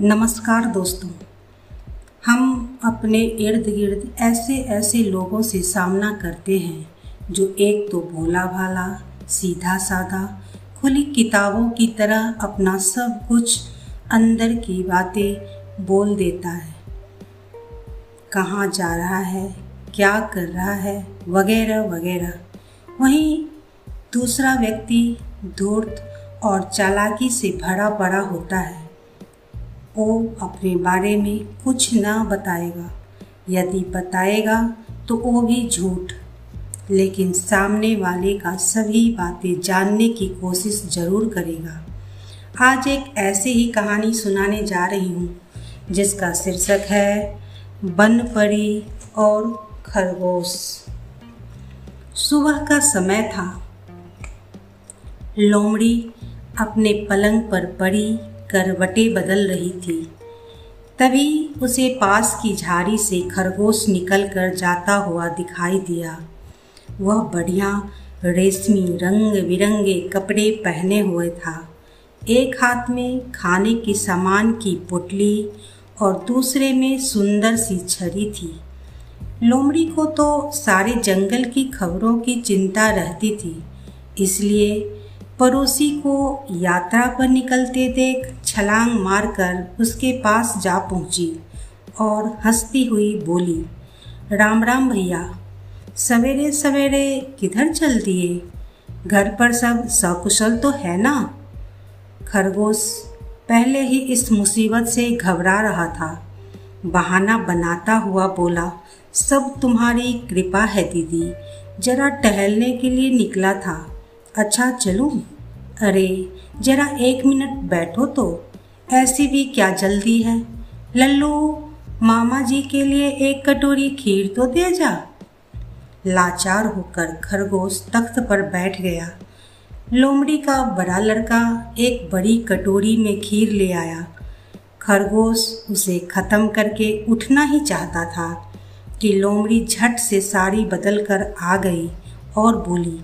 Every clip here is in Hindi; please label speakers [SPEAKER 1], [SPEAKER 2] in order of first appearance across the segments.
[SPEAKER 1] नमस्कार दोस्तों। हम अपने इर्द गिर्द ऐसे ऐसे लोगों से सामना करते हैं, जो एक तो भोला भाला, सीधा साधा, खुली किताबों की तरह अपना सब कुछ अंदर की बातें बोल देता है। कहाँ जा रहा है, क्या कर रहा है, वगैरह वगैरह। वहीं दूसरा व्यक्ति धूर्त और चालाकी से भरा पड़ा होता है। वो अपने बारे में कुछ ना बताएगा। यदि बताएगा तो वो भी झूठ। लेकिन सामने वाले का सभी बातें जानने की कोशिश ज़रूर करेगा। आज एक ऐसी ही कहानी सुनाने जा रही हूँ, जिसका शीर्षक है बन पड़ी और खरगोश। सुबह का समय था। लोमड़ी अपने पलंग पर पड़ी करवटें बदल रही थी। तभी उसे पास की झाड़ी से खरगोश निकल कर जाता हुआ दिखाई दिया। वह बढ़िया रेशमी रंग बिरंगे कपड़े पहने हुए था। एक हाथ में खाने के सामान की पुटली और दूसरे में सुंदर सी छड़ी थी। लोमड़ी को तो सारे जंगल की खबरों की चिंता रहती थी, इसलिए पड़ोसी को यात्रा पर निकलते देख छलांग मारकर उसके पास जा पहुँची और हंसती हुई बोली, राम राम भैया, सवेरे सवेरे किधर चल दिए? घर पर सब सकुशल तो है ना? खरगोश पहले ही इस मुसीबत से घबरा रहा था। बहाना बनाता हुआ बोला, सब तुम्हारी कृपा है दीदी। जरा टहलने के लिए निकला था। अच्छा चलूँ? अरे, जरा एक मिनट बैठो तो। ऐसी भी क्या जल्दी है? लल्लू, मामा जी के लिए एक कटोरी खीर तो दे जा। लाचार होकर खरगोश तख्त पर बैठ गया। लोमड़ी का बड़ा लड़का एक बड़ी कटोरी में खीर ले आया। खरगोश उसे ख़त्म करके उठना ही चाहता था कि लोमड़ी झट से साड़ी बदल कर आ गई और बोली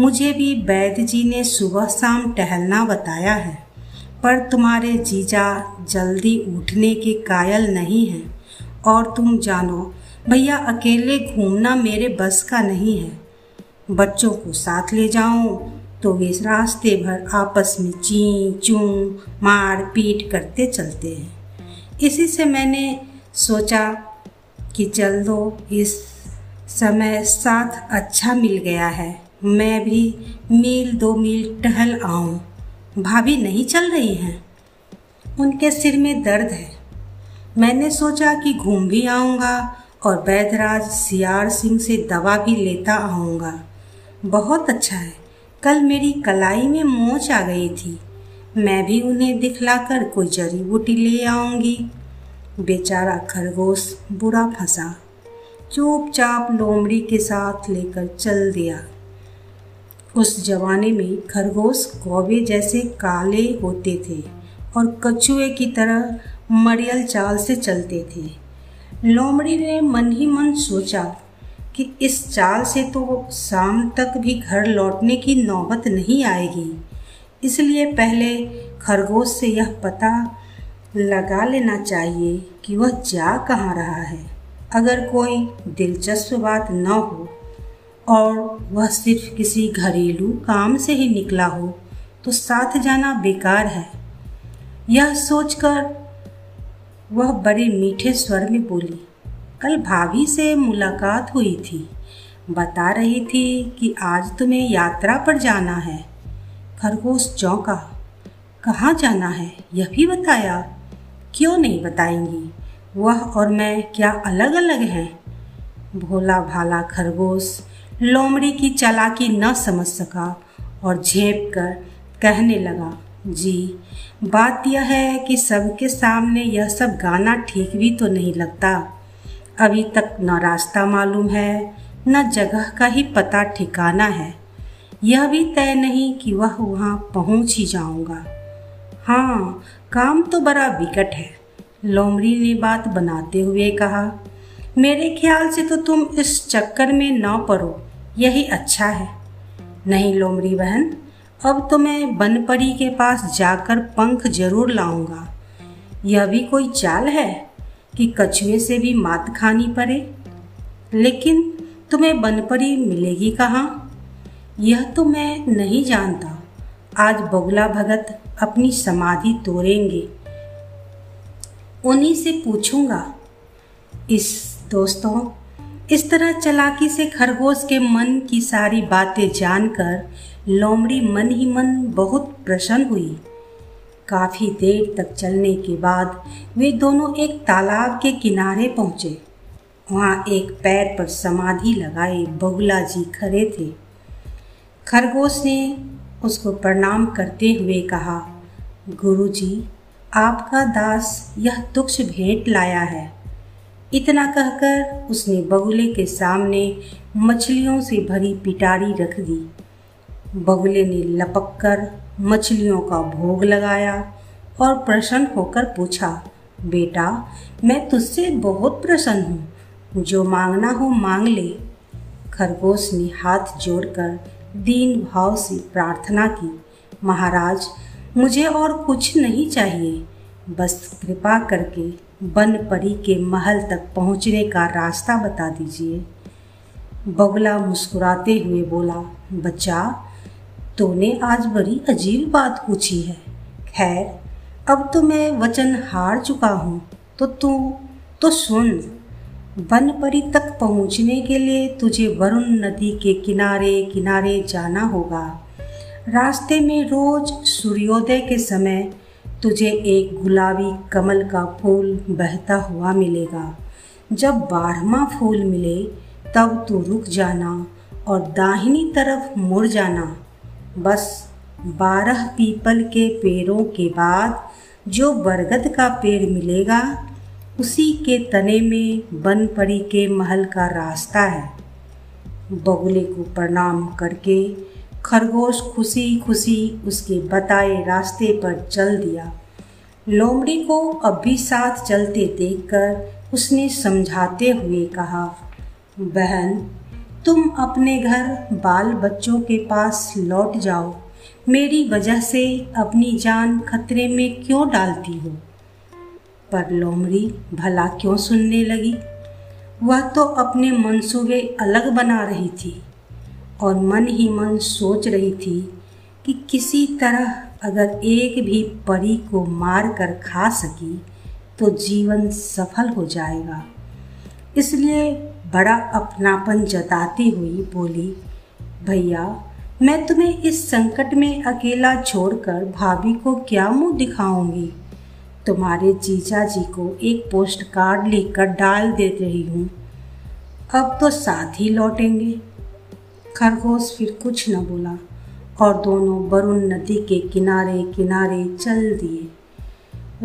[SPEAKER 1] मुझे भी वैद्य जी ने सुबह शाम टहलना बताया है, पर तुम्हारे जीजा जल्दी उठने के कायल नहीं हैं। और तुम जानो, भैया अकेले घूमना मेरे बस का नहीं है। बच्चों को साथ ले जाऊँ तो वे रास्ते भर आपस में ची, चू, मार पीट करते चलते हैं। इसी से मैंने सोचा कि चल दो, इस समय साथ अच्छा मिल गया है। मैं भी मील दो मील टहल आऊँ। भाभी नहीं चल रही हैं? उनके सिर में दर्द है। मैंने सोचा कि घूम भी आऊँगा और वैधराज सियार सिंह से दवा भी लेता आऊँगा। बहुत अच्छा है। कल मेरी कलाई में मोच आ गई थी। मैं भी उन्हें दिखलाकर कोई जड़ी बूटी ले आऊँगी। बेचारा खरगोश बुरा फंसा। चुपचाप लोमड़ी के साथ लेकर चल दिया। उस जमाने में खरगोश कौवे जैसे काले होते थे और कछुए की तरह मरियल चाल से चलते थे। लोमड़ी ने मन ही मन सोचा कि इस चाल से तो शाम तक भी घर लौटने की नौबत नहीं आएगी। इसलिए पहले खरगोश से यह पता लगा लेना चाहिए कि वह जा कहाँ रहा है। अगर कोई दिलचस्प बात न हो और वह सिर्फ़ किसी घरेलू काम से ही निकला हो तो साथ जाना बेकार है। यह सोचकर वह बड़े मीठे स्वर में बोली, कल भाभी से मुलाकात हुई थी। बता रही थी कि आज तुम्हें यात्रा पर जाना है। खरगोश चौंका, कहाँ जाना है? यह भी बताया? क्यों नहीं बताएँगी? वह और मैं क्या अलग अलग हैं? भोला भाला खरगोश लोमड़ी की चालाकी न समझ सका और झेप कर कहने लगा, जी, बात यह है कि सबके सामने यह सब गाना ठीक भी तो नहीं लगता। अभी तक न रास्ता मालूम है, न जगह का ही पता ठिकाना है। यह भी तय नहीं कि वह वहाँ पहुँच ही जाऊँगा। हाँ काम तो बड़ा विकट है, लोमड़ी ने बात बनाते हुए कहा। मेरे ख्याल से तो तुम इस चक्कर में ना पड़ो। यही अच्छा है। नहीं लोमड़ी बहन, अब तो मैं बनपरी के पास जाकर पंख ज़रूर लाऊँगा। यह भी कोई चाल है कि कछुए से भी मात खानी पड़े? लेकिन तुम्हें बनपरी मिलेगी कहाँ? यह तो मैं नहीं जानता। आज बगुला भगत अपनी समाधि तोड़ेंगे। उन्हीं से पूछूँगा। इस दोस्तों इस तरह चलाकी से खरगोश के मन की सारी बातें जानकर लोमड़ी मन ही मन बहुत प्रसन्न हुई। काफ़ी देर तक चलने के बाद वे दोनों एक तालाब के किनारे पहुँचे। वहाँ एक पैर पर समाधि लगाए बगुला जी खड़े थे। खरगोश ने उसको प्रणाम करते हुए कहा, गुरुजी, आपका दास यह तुक्ष भेंट लाया है। इतना कहकर उसने बगुले के सामने मछलियों से भरी पिटारी रख दी। बगुले ने लपक कर मछलियों का भोग लगाया और प्रसन्न होकर पूछा, बेटा, मैं तुझसे बहुत प्रसन्न हूँ, जो मांगना हो मांग ले। खरगोश ने हाथ जोड़कर दीन भाव से प्रार्थना की, महाराज, मुझे और कुछ नहीं चाहिए, बस कृपा करके बन परी के महल तक पहुँचने का रास्ता बता दीजिए। बगुला मुस्कुराते हुए बोला, बच्चा, तूने आज बड़ी अजीब बात पूछी है। खैर, अब तो मैं वचन हार चुका हूँ। तो तू तो सुन वन परी तक पहुँचने के लिए तुझे वरुण नदी के किनारे किनारे जाना होगा। रास्ते में रोज सूर्योदय के समय तुझे एक गुलाबी कमल का फूल बहता हुआ मिलेगा। जब बारहवा फूल मिले, तब तू रुक जाना और दाहिनी तरफ़ मुड़ जाना। बस बारह पीपल के पेड़ों के बाद जो बरगद का पेड़ मिलेगा, उसी के तने में बन पड़ी के महल का रास्ता है। बगुले को प्रणाम करके खरगोश खुशी खुशी उसके बताए रास्ते पर चल दिया। लोमड़ी को अब भी साथ चलते देखकर उसने समझाते हुए कहा, बहन, तुम अपने घर बाल बच्चों के पास लौट जाओ। मेरी वजह से अपनी जान खतरे में क्यों डालती हो? पर लोमड़ी भला क्यों सुनने लगी? वह तो अपने मंसूबे अलग बना रही थी। और मन ही मन सोच रही थी कि किसी तरह अगर एक भी परी को मार कर खा सकी तो जीवन सफल हो जाएगा। इसलिए बड़ा अपनापन जताती हुई बोली, भैया, मैं तुम्हें इस संकट में अकेला छोड़कर भाभी को क्या मुँह दिखाऊँगी? तुम्हारे जीजा जी को एक पोस्ट कार्ड लिखकर डाल दे रही हूँ। अब तो साथ ही लौटेंगे। खरगोश फिर कुछ न बोला और दोनों वरुण नदी के किनारे किनारे चल दिए।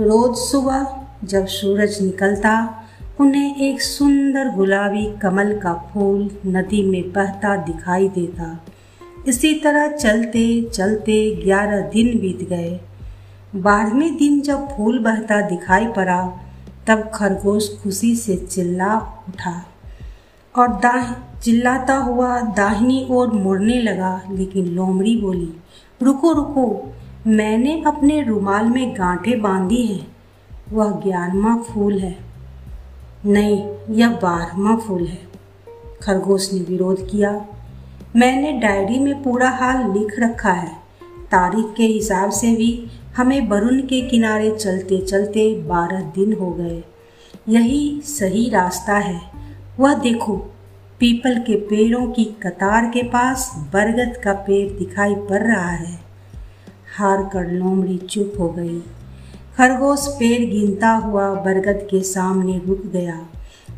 [SPEAKER 1] रोज सुबह जब सूरज निकलता, उन्हें एक सुंदर गुलाबी कमल का फूल नदी में बहता दिखाई देता। इसी तरह चलते चलते ग्यारह दिन बीत गए। बारहवें दिन जब फूल बहता दिखाई पड़ा, तब खरगोश खुशी से चिल्ला उठा। और दाह, चिल्लाता हुआ दाहिनी ओर मुड़ने लगा, लेकिन लोमड़ी बोली, रुको रुको, मैंने अपने रुमाल में गांठें बांधी हैं। वह ग्यारहवा फूल है। नहीं, यह बारहवा फूल है। खरगोश ने विरोध किया, मैंने डायरी में पूरा हाल लिख रखा है। तारीख के हिसाब से भी हमें वरुण के किनारे चलते चलते बारह दिन हो गए। यही सही रास्ता है। वह देखो, पीपल के पेड़ों की कतार के पास बरगद का पेड़ दिखाई पड़ रहा है। हार कर लोमड़ी चुप हो गई। खरगोश पेड़ गिनता हुआ बरगद के सामने रुक गया।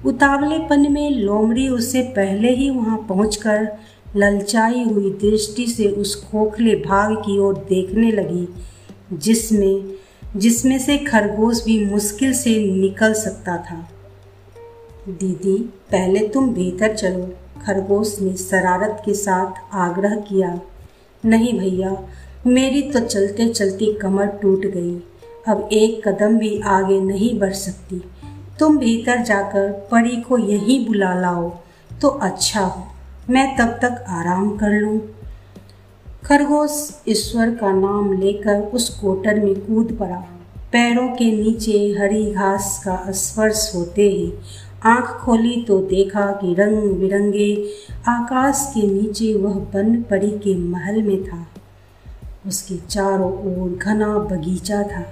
[SPEAKER 1] उतावलेपन में लोमड़ी उससे पहले ही वहाँ पहुंचकर ललचाई हुई दृष्टि से उस खोखले भाग की ओर देखने लगी, जिसमें जिसमें से खरगोश भी मुश्किल से निकल सकता था। दीदी, पहले तुम भीतर चलो। खरगोश ने शरारत के साथ आग्रह किया, नहीं भैया, मेरी तो चलते चलते कमर टूट गई। अब एक कदम भी आगे नहीं बढ़ सकती। तुम भीतर जाकर परी को यहीं बुला लाओ तो अच्छा हो। मैं तब तक आराम कर लूँ। खरगोश ईश्वर का नाम लेकर उस कोटर में कूद पड़ा। पैरों के नीचे हरी घास का स्पर्श होते ही आँख खोली तो देखा कि रंग बिरंगे आकाश के नीचे वह बन पड़ी के महल में था। उसके चारों ओर घना बगीचा था।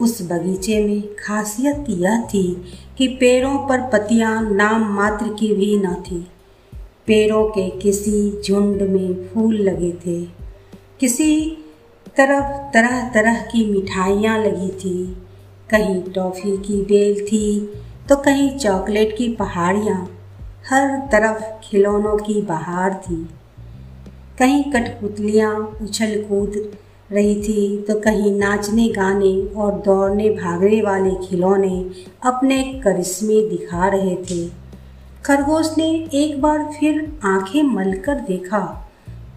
[SPEAKER 1] उस बगीचे में खासियत यह थी कि पेड़ों पर पतियाँ नाम मात्र की भी न थी। पेड़ों के किसी झुंड में फूल लगे थे। किसी तरफ़ तरह तरह की मिठाइयाँ लगी थी। कहीं टॉफ़ी की बेल थी तो कहीं चॉकलेट की पहाड़ियाँ हर तरफ़ खिलौनों की बहार थी। कहीं कठपुतलियाँ उछल कूद रही थी तो कहीं नाचने गाने और दौड़ने भागने वाले खिलौने अपने करिश्मे दिखा रहे थे। खरगोश ने एक बार फिर आँखें मलकर देखा,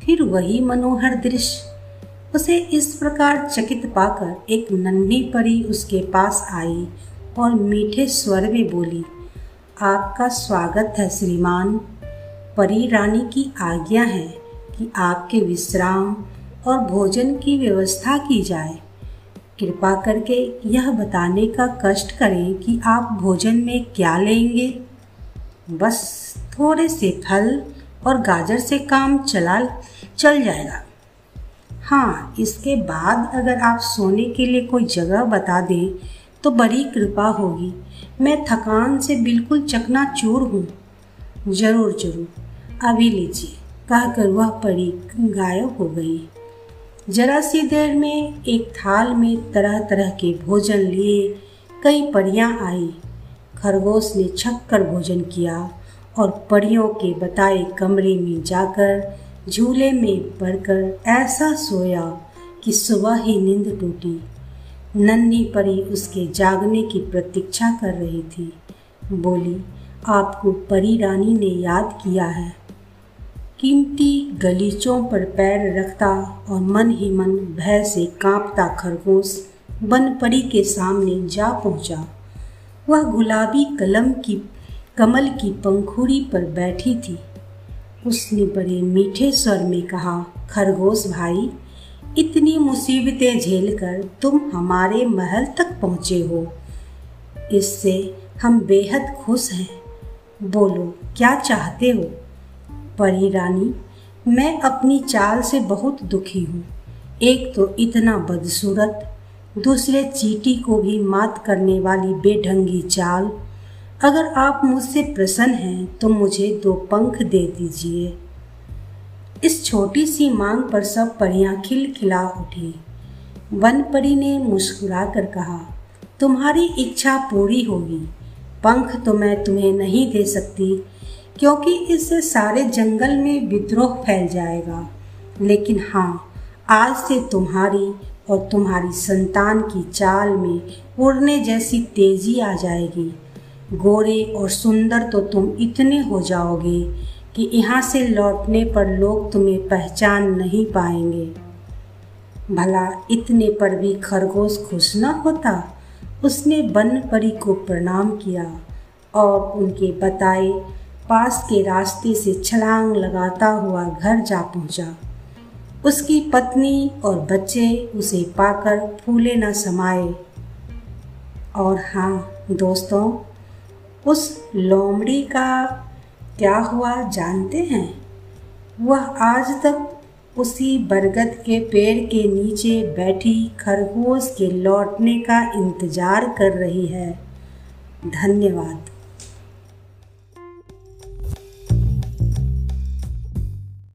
[SPEAKER 1] फिर वही मनोहर दृश्य। उसे इस प्रकार चकित पाकर एक नन्ही परी उसके पास आई और मीठे स्वर में बोली, आपका स्वागत है श्रीमान। परी रानी की आज्ञा है कि आपके विश्राम और भोजन की व्यवस्था की जाए। कृपा करके यह बताने का कष्ट करें कि आप भोजन में क्या लेंगे। बस थोड़े से फल और गाजर से काम चला, चल जाएगा। हाँ इसके बाद अगर आप सोने के लिए कोई जगह बता दें तो बड़ी कृपा होगी। मैं थकान से बिल्कुल चकनाचूर हूँ। ज़रूर ज़रूर। अभी लीजिए, कहकर वह परी गायब हो गई। जरा सी देर में एक थाल में तरह तरह के भोजन लिए कई परियाँ आई। खरगोश ने छक कर भोजन किया और परियों के बताए कमरे में जाकर झूले में पड़कर ऐसा सोया कि सुबह ही नींद टूटी। नन्ही परी उसके जागने की प्रतीक्षा कर रही थी। बोली, आपको परी रानी ने याद किया है। कीमती गलीचों पर पैर रखता और मन ही मन भय से कांपता खरगोश बन परी के सामने जा पहुँचा। वह गुलाबी कलम की, कमल की पंखुड़ी पर बैठी थी। उसने बड़े मीठे स्वर में कहा, खरगोश भाई इतनी मुसीबतें झेलकर तुम हमारे महल तक पहुँचे हो। इससे हम बेहद खुश हैं। बोलो, क्या चाहते हो? परी रानी, मैं अपनी चाल से बहुत दुखी हूँ। एक तो इतना बदसूरत, दूसरे चीटी को भी मात करने वाली बेढंगी चाल। अगर आप मुझसे प्रसन्न हैं तो मुझे दो पंख दे दीजिए। इस छोटी सी मांग पर सब परियाँ खिलखिला उठी। वन परी ने मुस्कुरा कर कहा, तुम्हारी इच्छा पूरी होगी। पंख तो मैं तुम्हें नहीं दे सकती, क्योंकि इससे सारे जंगल में विद्रोह फैल जाएगा। लेकिन हाँ आज से तुम्हारी और तुम्हारी संतान की चाल में उड़ने जैसी तेज़ी आ जाएगी। गोरे और सुंदर तो तुम इतने हो जाओगे कि यहाँ से लौटने पर लोग तुम्हें पहचान नहीं पाएँगे। भला इतने पर भी खरगोश खुश न होता। उसने वन परी को प्रणाम किया और उनके बताए, पास के रास्ते से छलांग लगाता हुआ घर जा पहुँचा। उसकी पत्नी और बच्चे उसे पाकर फूले न समाये। और हाँ दोस्तों, उस लोमड़ी का क्या हुआ जानते हैं? वह आज तक उसी बरगद के पेड़ के नीचे बैठी खरगोश के लौटने का इंतज़ार कर रही है। धन्यवाद।